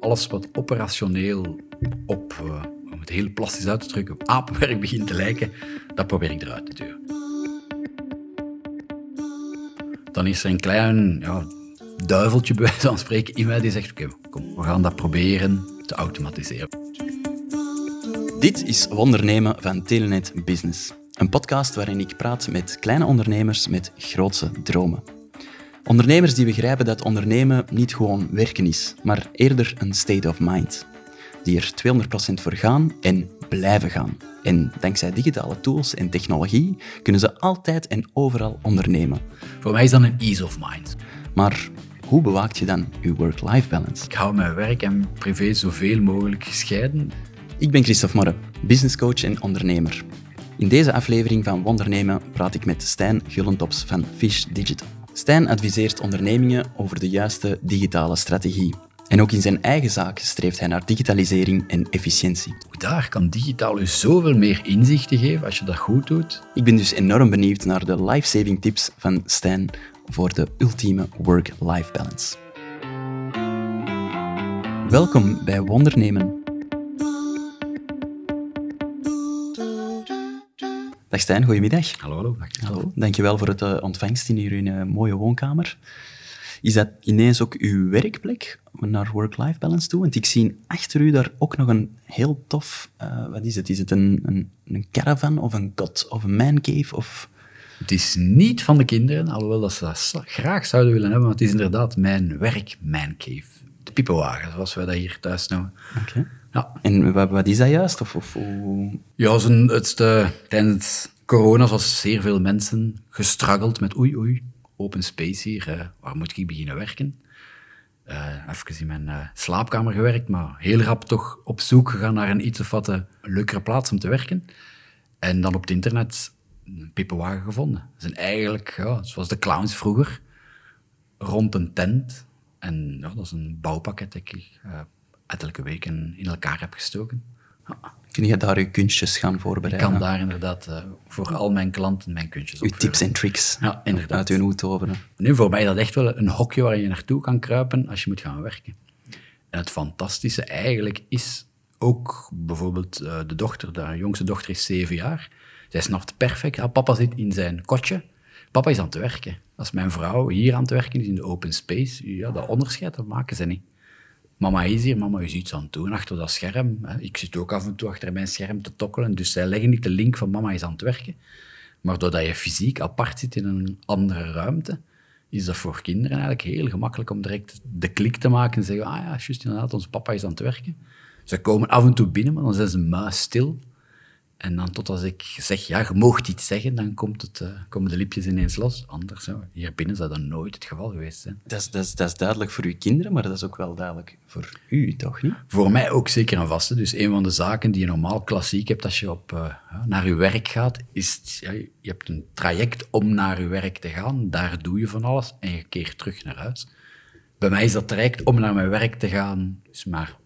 Alles wat operationeel op, uh, om het heel plastisch uit te drukken, apenwerk begint te lijken, dat probeer ik eruit te duwen. Dan is er een klein ja, duiveltje, bij wijze van spreken, in mij die zegt, oké, kom, we gaan dat proberen te automatiseren. Dit is Wondernemen van Telenet Business. Een podcast waarin ik praat met kleine ondernemers met grootse dromen. Ondernemers die begrijpen dat ondernemen niet gewoon werken is, maar eerder een state of mind. Die er 200% voor gaan en blijven gaan. En dankzij digitale tools en technologie kunnen ze altijd en overal ondernemen. Voor mij is dat een ease of mind. Maar hoe bewaakt je dan je work-life balance? Ik hou mijn werk en privé zoveel mogelijk gescheiden. Ik ben Christophe Morre, businesscoach en ondernemer. In deze aflevering van Wondernemen praat ik met Stijn Gullentops van Fish Digital. Stijn adviseert ondernemingen over de juiste digitale strategie. En ook in zijn eigen zaak streeft hij naar digitalisering en efficiëntie. Daar kan digitaal u zoveel meer inzichten geven als je dat goed doet. Ik ben dus enorm benieuwd naar de life-saving tips van Stijn voor de ultieme work-life balance. Welkom bij Wondernemen, Dag Stijn, goedemiddag. Hallo, hallo. hallo. Dankjewel voor het uh, ontvangst in hier in een mooie woonkamer. Is dat ineens ook uw werkplek naar work-life balance toe? Want ik zie achter u daar ook nog een heel tof... Uh, wat is het? Is het een, een, een caravan of een god of een mancave? Of... Het is niet van de kinderen, alhoewel dat ze dat graag zouden willen hebben, maar het is inderdaad mijn werk mancave. De piepenwagen, zoals wij dat hier thuis noemen. Oké. Ja. En wat, is dat juist? Of, of, Ja, zijn, het, de, tijdens corona was zeer veel mensen gestruggeld met oei oei, open space hier, uh, waar moet ik beginnen werken? Uh, even in mijn uh, slaapkamer gewerkt, maar heel rap toch op zoek gegaan naar een iets of wat een leukere plaats om te werken. En dan op het internet een pippenwagen gevonden. Dat zijn eigenlijk, ja, zoals de clowns vroeger, rond een tent. En ja, dat is een bouwpakket, denk ik ettelijke weken in elkaar heb gestoken. Ja. Kun je daar je kunstjes gaan voorbereiden? Ik kan daar inderdaad uh, voor al mijn klanten mijn kunstjes op. Uw tips en tricks ja, inderdaad. uit uw hoed toveren. Nu, voor mij is dat echt wel een hokje waar je naartoe kan kruipen als je moet gaan werken. En het fantastische eigenlijk is ook bijvoorbeeld uh, de dochter, de jongste dochter is zeven jaar. Zij snapt perfect, papa zit in zijn kotje, papa is aan het werken. Als mijn vrouw hier aan het werken is in de open space, ja, dat onderscheid dat maken ze niet. Mama is hier, mama is iets aan het doen achter dat scherm. Ik zit ook af en toe achter mijn scherm te tokkelen, dus zij leggen niet de link van mama is aan het werken. Maar doordat je fysiek apart zit in een andere ruimte, is dat voor kinderen eigenlijk heel gemakkelijk om direct de klik te maken en zeggen, ah ja, juist inderdaad, onze papa is aan het werken. Ze komen af en toe binnen, maar dan zijn ze muis stil. En dan tot als ik zeg, ja, je moogt iets zeggen, dan komt het, uh, komen de lipjes ineens los. Anders, zo. hier binnen zou dat nooit het geval geweest zijn. Dat is, dat, is, dat is duidelijk voor uw kinderen, maar dat is ook wel duidelijk voor u, toch niet? Voor mij ook zeker een vaste. Dus een van de zaken die je normaal klassiek hebt als je op, uh, naar je werk gaat, is, ja, je hebt een traject om naar je werk te gaan. Daar doe je van alles en je keert terug naar huis. Bij mij is dat traject om naar mijn werk te gaan, is maar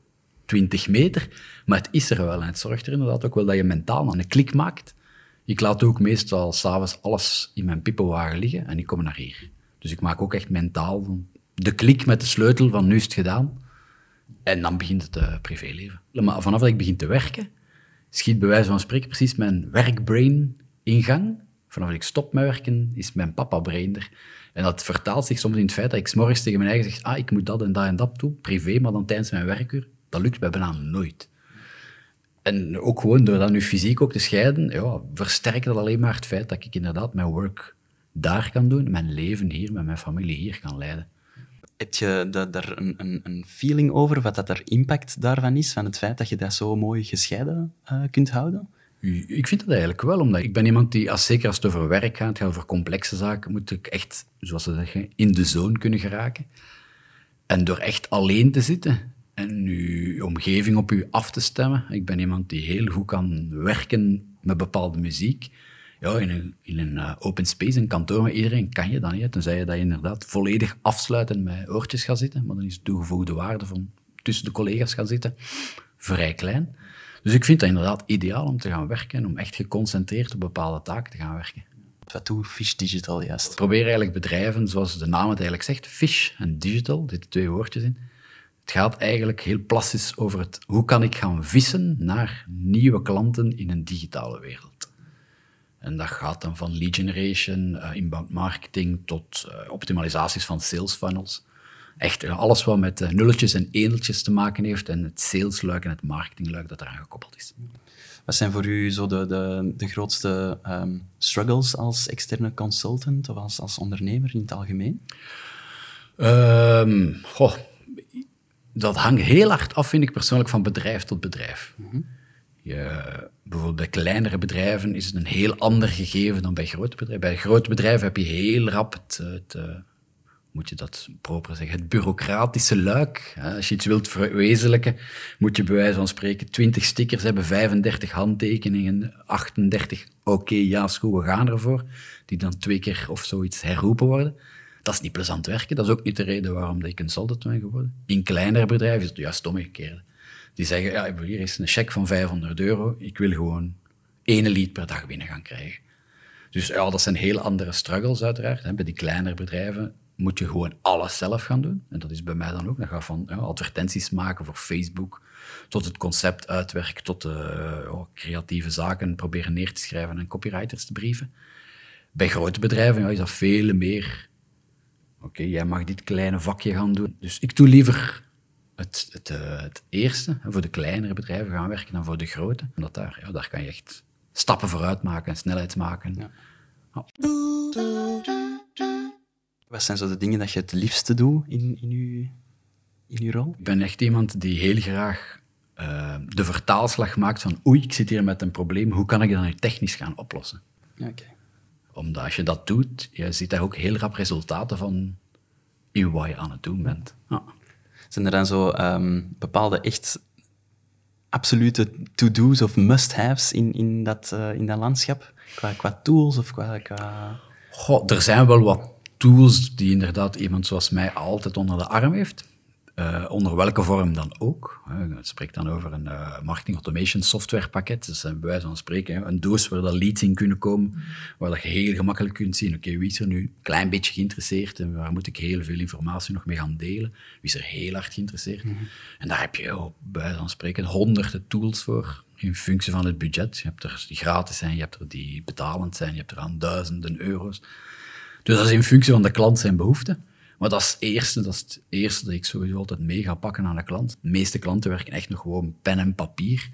20 meter. Maar het is er wel en het zorgt er inderdaad ook wel dat je mentaal aan een klik maakt. Ik laat ook meestal s'avonds alles in mijn pippenwagen liggen en ik kom naar hier. Dus ik maak ook echt mentaal de klik met de sleutel van nu is het gedaan. En dan begint het uh, privéleven. Maar vanaf dat ik begin te werken, schiet bij wijze van spreken precies mijn werkbrain in gang. Vanaf dat ik stop met werken, is mijn papa-brain er. En dat vertaalt zich soms in het feit dat ik s'morgens tegen mijn eigen zeg, ah, ik moet dat en dat en dat doen, privé, maar dan tijdens mijn werkuur. Dat lukt bij bijna nooit. En ook gewoon door dat nu fysiek ook te scheiden, ja, versterkt dat alleen maar het feit dat ik inderdaad mijn work daar kan doen, mijn leven hier, met mijn familie hier kan leiden. Heb je daar een, een, een, feeling over, wat dat er impact daarvan is, van het feit dat je dat zo mooi gescheiden uh, kunt houden? Ik vind dat eigenlijk wel, omdat ik ben iemand die, als, zeker als het over werk gaat, gaat over complexe zaken, moet ik echt, zoals ze zeggen, in de zone kunnen geraken. En door echt alleen te zitten, en uw omgeving op u af te stemmen. Ik ben iemand die heel goed kan werken met bepaalde muziek. Ja, in een, in een uh, open space, een kantoor met iedereen, kan je dat niet. Tenzij je dat je inderdaad volledig afsluiten met oortjes gaat zitten. Maar dan is de toegevoegde waarde van tussen de collega's gaan zitten vrij klein. Dus ik vind dat inderdaad ideaal om te gaan werken en om echt geconcentreerd op bepaalde taken te gaan werken. Wat doe Fish Digital juist? probeer eigenlijk bedrijven, zoals de naam het eigenlijk zegt, Fish en Digital, zitten twee woordjes in, Het gaat eigenlijk heel plastisch over het hoe kan ik gaan vissen naar nieuwe klanten in een digitale wereld. En dat gaat dan van lead generation, uh, inbound marketing tot uh, optimalisaties van sales funnels. Echt uh, alles wat met nulletjes en eneltjes te maken heeft en het salesluik en het marketingluik dat eraan gekoppeld is. Wat zijn voor u zo de, de, de grootste um, struggles als externe consultant of als, als ondernemer in het algemeen? Um, goh, dat hangt heel hard af, vind ik persoonlijk, van bedrijf tot bedrijf. Mm -hmm. je, bijvoorbeeld bij kleinere bedrijven is het een heel ander gegeven dan bij grote bedrijven. Bij grote bedrijven heb je heel rap het, het uh, moet je dat proper zeggen, het bureaucratische luik. Als je iets wilt verwezenlijken, moet je bij wijze van spreken 20 stickers hebben, 35 handtekeningen, 38 oké, okay, ja, schoen, we gaan ervoor, die dan twee keer of zoiets herroepen worden. Dat is niet plezant werken. Dat is ook niet de reden waarom ik consultant ben geworden. In kleinere bedrijven is het juist omgekeerd. Die zeggen, ja, hier is een cheque van 500 euro. Ik wil gewoon één lead per dag binnen gaan krijgen. Dus ja, dat zijn heel andere struggles uiteraard. Bij die kleinere bedrijven moet je gewoon alles zelf gaan doen. En dat is bij mij dan ook. Dat gaat van ja, advertenties maken voor Facebook, tot het concept uitwerken, tot de uh, creatieve zaken proberen neer te schrijven en copywriters te brieven. Bij grote bedrijven ja, is dat veel meer okay, jij mag dit kleine vakje gaan doen. Dus ik doe liever het, het, uh, het eerste, voor de kleinere bedrijven gaan werken dan voor de grote. Omdat daar, ja, daar kan je echt stappen vooruit maken en snelheid maken. Ja. Wat zijn zo de dingen dat je het liefste doet in, in, uw, in uw rol? Ik ben echt iemand die heel graag uh, de vertaalslag maakt van oei, ik zit hier met een probleem, hoe kan ik dat nu technisch gaan oplossen? Oké. Okay omdat als je dat doet, je ziet daar ook heel rap resultaten van in wat je aan het doen bent. Ja. Zijn er dan zo um, bepaalde echt absolute to-do's of must-haves in, in, dat, uh, in dat landschap? Qua, qua tools of qua... qua... Goh, er zijn wel wat tools die inderdaad iemand zoals mij altijd onder de arm heeft. Uh, onder welke vorm dan ook. Het spreekt dan over een uh, marketing automation software pakket. Dus bij wijze van spreken een doos waar dat leads in kunnen komen, waar dat je heel gemakkelijk kunt zien, oké, okay, wie is er nu een klein beetje geïnteresseerd en waar moet ik heel veel informatie nog mee gaan delen? Wie is er heel hard geïnteresseerd? Mm -hmm. En daar heb je oh, bij wijze van spreken honderden tools voor in functie van het budget. Je hebt er die gratis zijn, je hebt er die betalend zijn, je hebt er aan duizenden euro's. Dus dat is in functie van de klant zijn behoeften. Maar dat is het eerste, dat is het eerste dat ik sowieso altijd mee ga pakken aan de klant. De meeste klanten werken echt nog gewoon pen en papier.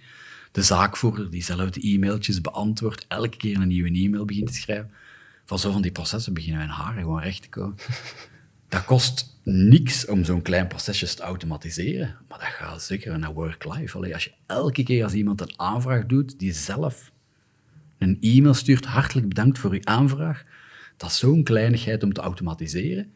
De zaakvoerder die zelf de e-mailtjes beantwoordt, elke keer een nieuwe e-mail begint te schrijven. Van zo van die processen beginnen mijn haren gewoon recht te komen. Dat kost niks om zo'n klein procesje te automatiseren, maar dat gaat zeker naar work-life. Als je elke keer als iemand een aanvraag doet, die zelf een e-mail stuurt, hartelijk bedankt voor uw aanvraag, dat is zo'n kleinigheid om te automatiseren.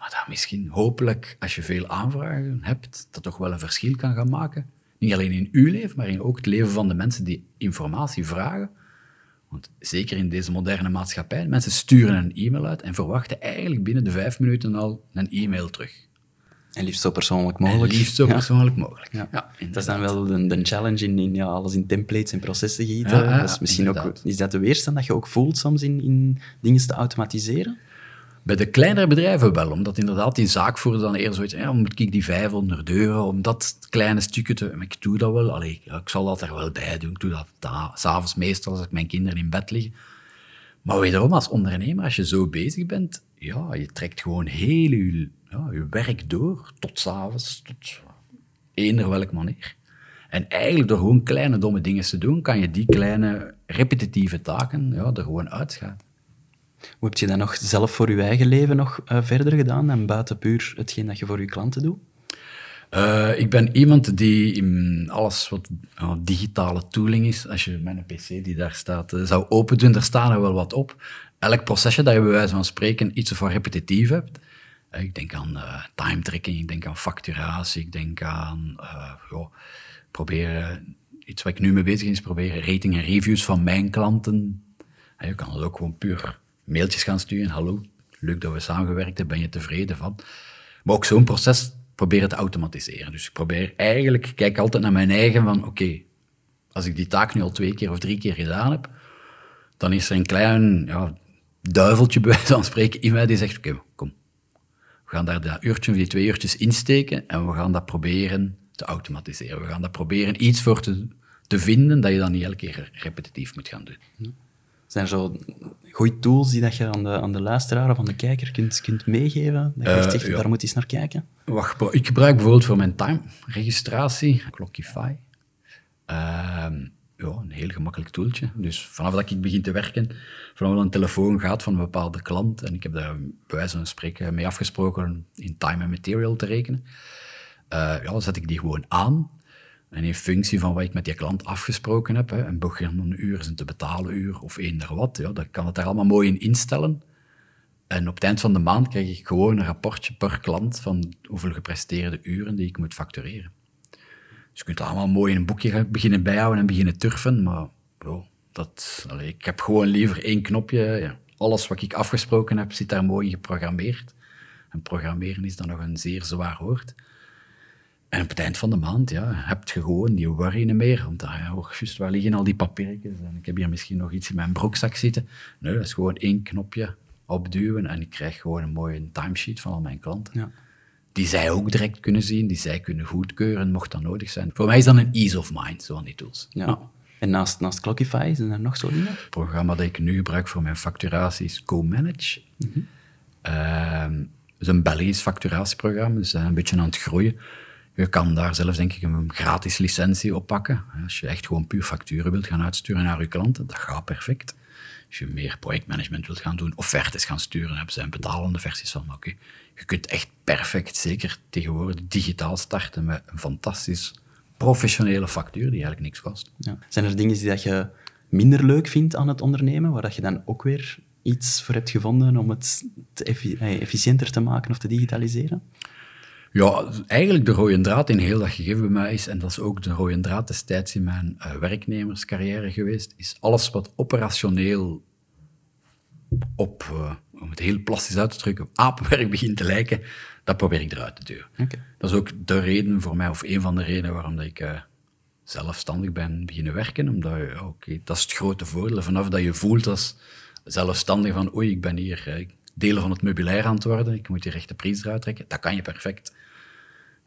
Maar dat misschien, hopelijk, als je veel aanvragen hebt, dat toch wel een verschil kan gaan maken. Niet alleen in uw leven, maar in ook het leven van de mensen die informatie vragen. Want zeker in deze moderne maatschappij, mensen sturen een e-mail uit en verwachten eigenlijk binnen de vijf minuten al een e-mail terug. En liefst zo persoonlijk mogelijk. En liefst zo persoonlijk mogelijk. Ja. ja dat is dan wel de, de challenge in, in ja, alles in templates en processen gieten. Ja, dat is misschien ook, is dat de weerstand dat je ook voelt soms in, in dingen te automatiseren? Bij de kleinere bedrijven wel, omdat inderdaad die zaakvoerder dan eerder zoiets, ja, moet ik die 500 euro om dat kleine stukje te... Ik doe dat wel, Allee, ik zal dat er wel bij doen. Ik doe dat s'avonds meestal als ik mijn kinderen in bed liggen. Maar wederom, als ondernemer, als je zo bezig bent, ja, je trekt gewoon heel je, ja, je werk door tot s'avonds, tot eender welke manier. En eigenlijk door gewoon kleine domme dingen te doen, kan je die kleine repetitieve taken ja, er gewoon uitschalen. Hoe heb je dat nog zelf voor je eigen leven nog uh, verder gedaan en buiten puur hetgeen dat je voor je klanten doet? Uh, ik ben iemand die in alles wat uh, digitale tooling is, als je mijn PC die daar staat uh, zou open doen, daar staan er wel wat op. Elk procesje dat je bij wijze van spreken iets of repetitief hebt. ik denk aan time tracking, ik denk aan facturatie, ik denk aan joh, proberen, iets wat ik nu mee bezig is proberen rating en reviews van mijn klanten. je kan het ook gewoon puur mailtjes gaan sturen. Hallo, leuk dat we samengewerkt hebben, ben je tevreden van? Maar ook zo'n proces proberen te automatiseren. Dus ik probeer eigenlijk, kijk altijd naar mijn eigen van, oké, als ik die taak nu al twee keer of drie keer gedaan heb, dan is er een klein ja, duiveltje bij wijze van spreken in mij die zegt, oké, kom, We gaan daar dat uurtje of die twee uurtjes insteken en we gaan dat proberen te automatiseren. We gaan dat proberen iets voor te, te vinden dat je dan niet elke keer repetitief moet gaan doen. Zijn er zo goede tools die dat je aan de, aan de luisteraar of aan de kijker kunt, kunt meegeven? Dat je echt zegt, ja. daar moet je eens naar kijken. Wat ik gebruik bijvoorbeeld voor mijn time-registratie, Clockify. Ehm, ja, een heel gemakkelijk toeltje. Dus vanaf dat ik begin te werken, vanaf dat een telefoon gaat van een bepaalde klant, en ik heb daar bij wijze van spreken mee afgesproken in time en material te rekenen, eh, ja, dan zet ik die gewoon aan. En in functie van wat ik met die klant afgesproken heb, hè, een uur een te betalen uur of eender wat, ja, dan kan het daar allemaal mooi in instellen. En op het eind van de maand krijg ik gewoon een rapportje per klant van hoeveel gepresteerde uren die ik moet factureren. Dus je kunt het allemaal mooi in een boekje beginnen bijhouden en beginnen turfen, maar bro, dat, ik heb gewoon liever één knopje. Ja. Alles wat ik afgesproken heb, zit daar mooi in geprogrammeerd. En programmeren is dan nog een zeer zwaar woord. En op het eind van de maand ja, heb je gewoon die worry niet meer. Want ah, ja, oh, juist, waar liggen al die papiertjes? En ik heb hier misschien nog iets in mijn broekzak zitten. Nee, dat is gewoon één knopje opduwen en ik krijg gewoon een mooie timesheet van al mijn klanten. Ja. Die zij ook direct kunnen zien, die zij kunnen goedkeuren, mocht dat nodig zijn. Voor mij is dat een ease of mind, zo die tools. Ja. En naast, naast Clockify zijn er nog zo dingen? Het programma dat ik nu gebruik voor mijn facturatie is CoManage. Ehm, dat is een Belgisch facturatieprogramma, dus we zijn een beetje aan het groeien. Je kan daar zelfs denk ik een gratis licentie op pakken. Als je echt gewoon puur facturen wilt gaan uitsturen naar je klanten, dat gaat perfect. Als je meer projectmanagement wilt gaan doen, offertes gaan sturen, hebben ze een betalende versies van. Oké, je kunt echt perfect, zeker tegenwoordig, digitaal starten met een fantastisch professionele factuur die eigenlijk niks kost. Zijn er dingen die dat je minder leuk vindt aan het ondernemen, waar dat je dan ook weer iets voor hebt gevonden om het te effi- efficiënter te maken of te digitaliseren? Ja, eigenlijk de rode draad in heel dat gegeven bij mij is, en dat is ook de rode draad destijds in mijn eh, werknemerscarrière geweest, is alles wat operationeel op, eh, om het heel plastisch uit te drukken, op apenwerk begint te lijken, dat probeer ik eruit te duwen. Dat is ook de reden voor mij, of een van de redenen waarom dat ik eh, zelfstandig ben beginnen werken, omdat je, oké, dat is het grote voordeel, vanaf dat je voelt als zelfstandig van, oei, ik ben hier delen van het meubilair aan het worden, ik moet die rechte prijs eruit trekken, dat kan je perfect.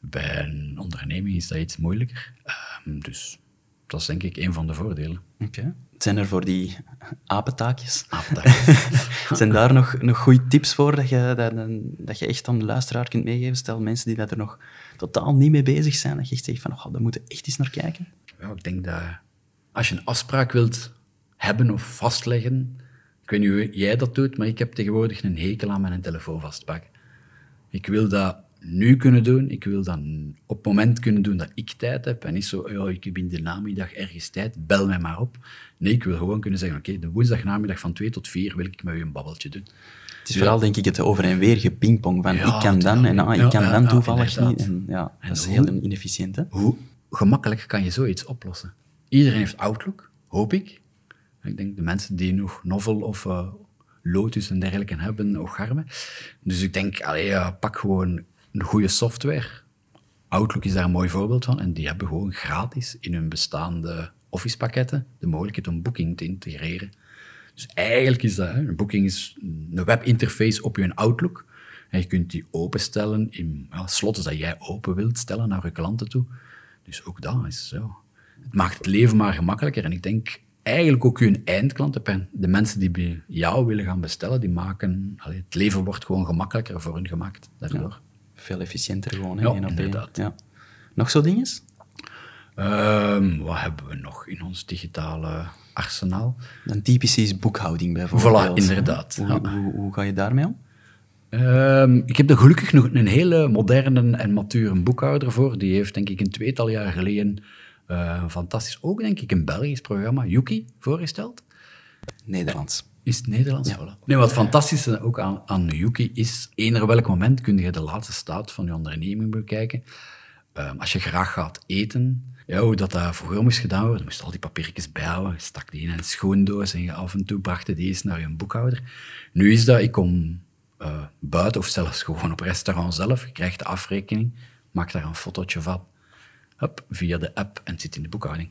Bij een onderneming is dat iets moeilijker. Ehm, dus dat is denk ik een van de voordelen. Oké. Zijn er voor die apentaakjes, Apentaak. zijn daar nog, nog goede tips voor dat je, dat, dat je echt aan de luisteraar kunt meegeven? Stel mensen die dat er nog totaal niet mee bezig zijn, dat je echt zegt van, oh, daar moeten echt eens naar kijken. Ja, ik denk dat als je een afspraak wilt hebben of vastleggen, ik weet niet hoe jij dat doet, maar ik heb tegenwoordig een hekel aan mijn telefoon vastpakken. Ik wil dat nu kunnen doen, ik wil dat op het moment kunnen doen dat ik tijd heb en niet zo, ja, ik heb in de namiddag ergens tijd, bel mij maar op. Nee, ik wil gewoon kunnen zeggen, oké, de woensdagnamiddag van 2 tot 4 wil ik met u een babbeltje doen. Het is vooral, denk ik, het over en weer gepingpong van Ja, ik kan dan en ah, ik kan dan toevallig niet. En, ja, En dat is hoe- heel inefficiënt, hè? Hoe gemakkelijk kan je zoiets oplossen? Iedereen heeft Outlook, hoop ik. Ik denk de mensen die nog Novel of eh, Lotus en dergelijke hebben, ook garmen. Dus ik denk, allee, pak gewoon een goede software. Outlook is daar een mooi voorbeeld van. En die hebben gewoon gratis in hun bestaande Office-pakketten de mogelijkheid om Booking te integreren. Dus eigenlijk is dat, een Booking is een webinterface op je Outlook. En je kunt die openstellen in ja, slotten dat jij open wilt stellen naar je klanten toe. Dus ook dat is zo. Het maakt het leven maar gemakkelijker. En ik denk eigenlijk ook hun eindklanten, de- mensen die bij jou willen gaan bestellen, die maken, het leven wordt gewoon gemakkelijker voor hun gemaakt daardoor. Veel efficiënter gewoon, hè? Ja, één op inderdaad. Ja. Nog zo dinges? Ehm, wat hebben we nog in ons digitale arsenaal? Een typisch is boekhouding bijvoorbeeld. Voilà, inderdaad. Hoe, Ja. hoe, hoe ga je daarmee om? Ehm, ik heb er gelukkig nog een hele moderne en mature boekhouder voor. Die heeft, denk ik, een tweetal jaar geleden een fantastisch, ook denk ik, een Belgisch programma, Yuki, voorgesteld. Nederlands. Is het Nederlands? Voilà. Nee, wat het fantastische ook aan, aan Yuki is, eender welk moment kun je de laatste staat van je onderneming bekijken. Ehm, als je graag gaat eten, ja, hoe dat, dat vroeger moest gedaan worden, moest al die papiertjes bijhouden, je stak die in een schoendoos en je af en toe bracht die eens naar je boekhouder. Nu is dat, ik kom eh, buiten of zelfs gewoon op restaurant zelf, je krijgt de afrekening, maak daar een fotootje van, Hup, via de app en het zit in de boekhouding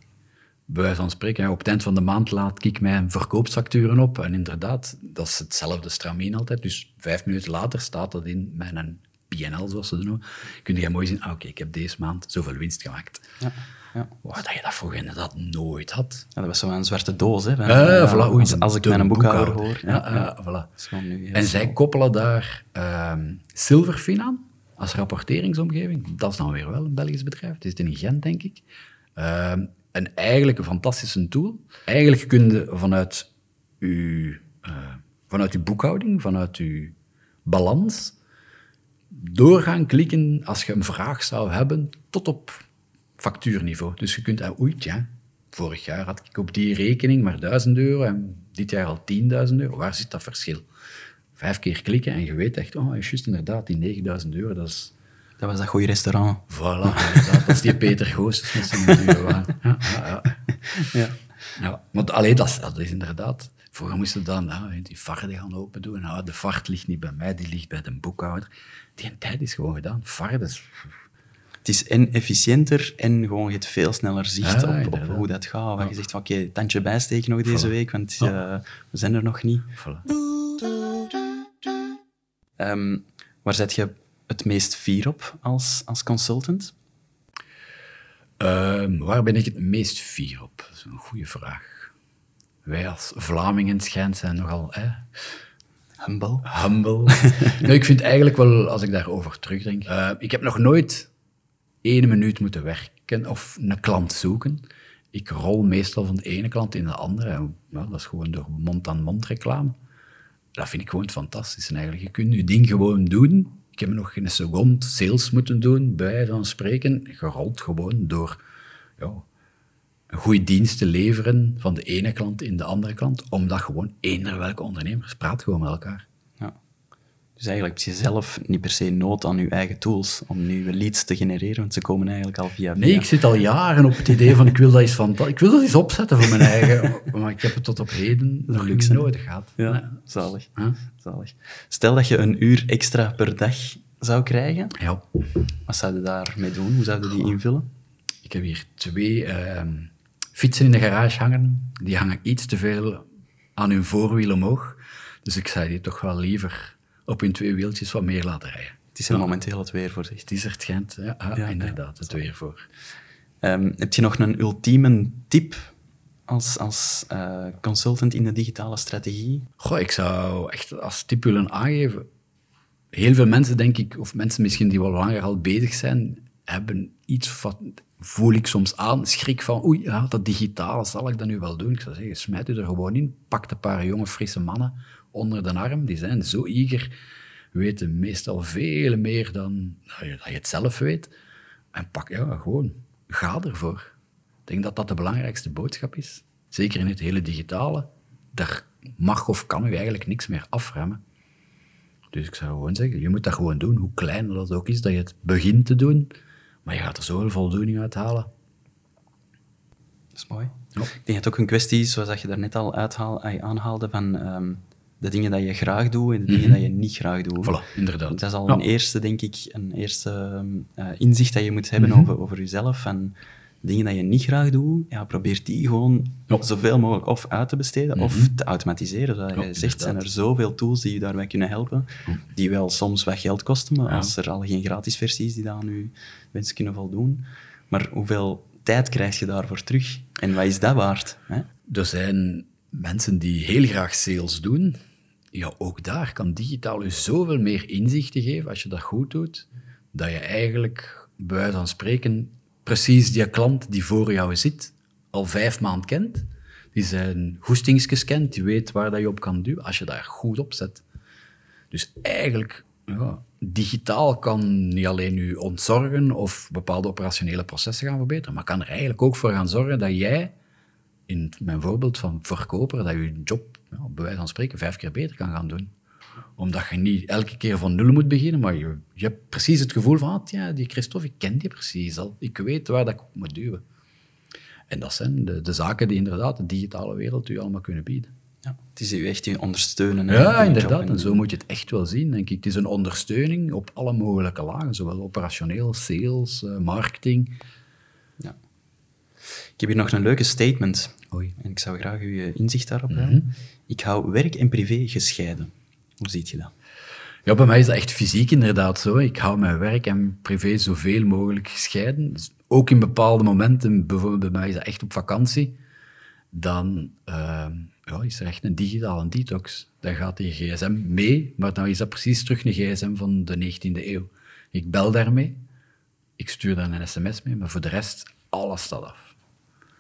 bij wijze van spreken, op het eind van de maand laat ik mijn verkoopsfacturen op. En inderdaad, dat is hetzelfde stramien altijd. Dus vijf minuten later staat dat in mijn PNL zoals ze noemen, kun je mooi zien, ah, oké, ik heb deze maand zoveel winst gemaakt. Ja. Ja. Dat je dat vroeger inderdaad nooit had. Ja, dat was zo een zwarte doos, hè. eh, voilà, als, als ik mijn een boekhouder boekhouder. hoor. Ja, ja, voilà. Nu En zij koppelen daar ehm Silverfin aan als rapporteringsomgeving. Dat is dan weer wel een Belgisch bedrijf. Het is in Gent, denk ik. Ehm, en eigenlijk een fantastische tool. Eigenlijk kun je vanuit uw, eh, vanuit uw boekhouding, vanuit uw balans, doorgaan klikken als je een vraag zou hebben tot op factuurniveau. Dus je kunt, ah, oei, tja, vorig jaar had ik op die rekening maar 1000 euro en dit jaar al 10.000 euro. Waar zit dat verschil? Vijf keer klikken en je weet echt, oh, is juist inderdaad, die 9000 euro, dat is... Dat was dat goede restaurant. Voilà, dat is die Peter Goossens met zijn. Ja, ja, ja. Ja. Ja, want alleen dat, is- dat is inderdaad. Vroeger moesten we dan die varden gaan open doen. Ah, de vart ligt niet bij mij, die ligt bij de boekhouder. Die tijd is gewoon gedaan. Varden. Het is en efficiënter en gewoon je hebt veel sneller zicht Ja, op, op hoe dat gaat. Waar je zegt van oké, tandje bijsteken nog deze Voilà. week, want eh, we zijn er nog niet. Voilà. Ehm, waar zet je het meest fier op als, als consultant? Ehm, waar ben ik het meest fier op? Dat is een goede vraag. Wij als Vlamingen schijnt zijn nogal hè, Humble. humble. nee, ik vind eigenlijk wel, als ik daarover terugdenk, eh, ik heb nog nooit één minuut moeten werken of een klant zoeken. Ik rol meestal van de ene klant in de andere. En, ja, dat is gewoon door mond-aan-mond reclame. Dat vind ik gewoon fantastisch. En eigenlijk, je kunt je ding gewoon doen. Ik heb nog geen seconde sales moeten doen, bij van spreken. Je rolt gewoon door ja, een goede dienst te leveren van de ene klant in de andere klant, omdat gewoon eender welke ondernemers praat gewoon met elkaar. Dus eigenlijk heb je zelf niet per se nood aan je eigen tools om nieuwe leads te genereren, want ze komen eigenlijk al via via. Nee, ik zit al jaren op het idee van ik wil dat eens, van, ik wil dat eens opzetten voor mijn eigen, maar ik heb het tot op heden nog niet nodig gehad. Ja, zalig. Huh? zalig. Stel dat je een uur extra per dag zou krijgen, Ja. wat zou je daarmee doen? Hoe zou je die invullen? Ik heb hier twee ehm, fietsen in de garage hangen. Die hangen iets te veel aan hun voorwiel omhoog. Dus ik zou die toch wel liever op hun twee wieltjes wat meer laten rijden. Het is er momenteel het weer voor, zegt Het is er het Gent. Ja, ah, Ja, inderdaad, het weer voor. Ehm, heb je nog een ultieme tip als, als eh, consultant in de digitale strategie? Goh, ik zou echt als tip willen aangeven. Heel veel mensen, denk ik, of mensen misschien die wel langer al bezig zijn, hebben iets wat, voel ik soms aan, schrik van, oei, ja, dat digitale, zal ik dat nu wel doen? Ik zou zeggen, smijt u er gewoon in, pak een paar jonge, frisse mannen onder de arm, die zijn zo eager, weten meestal veel meer dan nou, dat je het zelf weet. En pak, ja, gewoon, ga ervoor. Ik denk dat dat de belangrijkste boodschap is. Zeker in het hele digitale. Daar mag of kan u eigenlijk niks meer afremmen. Dus ik zou gewoon zeggen, je moet dat gewoon doen, hoe klein dat ook is, dat je het begint te doen. Maar je gaat er zoveel voldoening uit halen. Dat is mooi. Ja. Ik denk dat het ook een kwestie is, zoals dat je daarnet al uithaal, ay, aanhaalde, van ehm, de dingen dat je graag doet en de dingen dat je niet graag doet. Voilà, inderdaad. Dat is al Ja. een eerste, denk ik, een eerste ehm, eh, inzicht dat je moet hebben Mhm. over, over jezelf. Van dingen dat je niet graag doet, ja, probeer die gewoon Ja. Mhm. zoveel mogelijk of uit te besteden of te automatiseren. Zoals Ja, je zegt, zijn er zoveel tools die je daarbij kunnen helpen, die wel soms wat geld kosten, maar als er al geen gratis versie is die dan aan je wensen kunnen voldoen. Maar hoeveel tijd krijg je daarvoor terug? En wat is dat waard? Hè? Er zijn mensen die heel graag sales doen. Ja, ook daar kan digitaal je zoveel meer inzichten geven als je dat goed doet, dat je eigenlijk, bij wijze van spreken, precies die klant die voor jou zit, al vijf maanden kent, die zijn goestingsjes kent, die weet waar dat je op kan duwen, als je daar goed op zet. Dus eigenlijk, ja, digitaal kan niet alleen je ontzorgen of bepaalde operationele processen gaan verbeteren, maar kan er eigenlijk ook voor gaan zorgen dat jij, in mijn voorbeeld van verkoper, dat je je job, ja, bij wijze van spreken, vijf keer beter kan gaan doen. Omdat je niet elke keer van nul moet beginnen, maar je, je hebt precies het gevoel van, ah, ja, die Christophe, ik ken die precies al. Ik weet waar dat ik op moet duwen. En dat zijn de, de zaken die inderdaad de digitale wereld u allemaal kunnen bieden. Ja, het is je echt je ondersteunen. hè, Ja, inderdaad. En zo moet je het echt wel zien, denk ik. Het is een ondersteuning op alle mogelijke lagen, zowel operationeel, sales, eh, marketing. Ja. Ik heb hier nog een leuke statement. Oei. En ik zou graag uw inzicht daarop hebben. Ik hou werk en privé gescheiden. Hoe ziet je dat? Ja, bij mij is dat echt fysiek inderdaad zo. Ik hou mijn werk en privé zoveel mogelijk gescheiden. Dus ook in bepaalde momenten, bijvoorbeeld bij mij is dat echt op vakantie, dan uh, ja, is er echt een digitale detox. Dan gaat die gsm mee, maar dan is dat precies terug een gsm van de 19e eeuw. Ik bel daarmee, ik stuur daar een sms mee, maar voor de rest, alles staat af.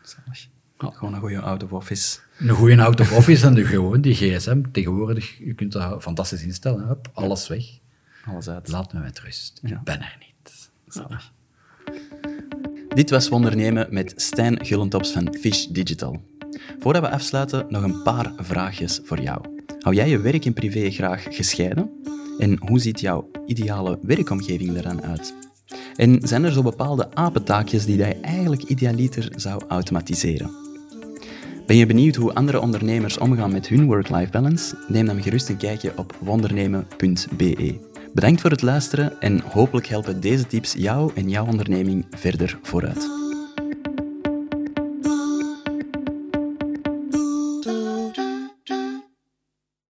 Zalig. Gewoon een goede out-of-office. Een goede out-of-office en de, gewoon die gsm. Tegenwoordig, je kunt dat fantastisch instellen. Hup, alles weg. Alles uit. Laat me met rust. Ik ben er niet. Zalig. Dit was Wondernemen met Stijn Gullentops van Fish Digital. Voordat we afsluiten, nog een paar vraagjes voor jou. Hou jij je werk en privé graag gescheiden? En hoe ziet jouw ideale werkomgeving er dan uit? En zijn er zo bepaalde apentaakjes die jij eigenlijk idealiter zou automatiseren? Ben je benieuwd hoe andere ondernemers omgaan met hun work-life balance? Neem dan gerust een kijkje op wondernemen.be. Bedankt voor het luisteren en hopelijk helpen deze tips jou en jouw onderneming verder vooruit.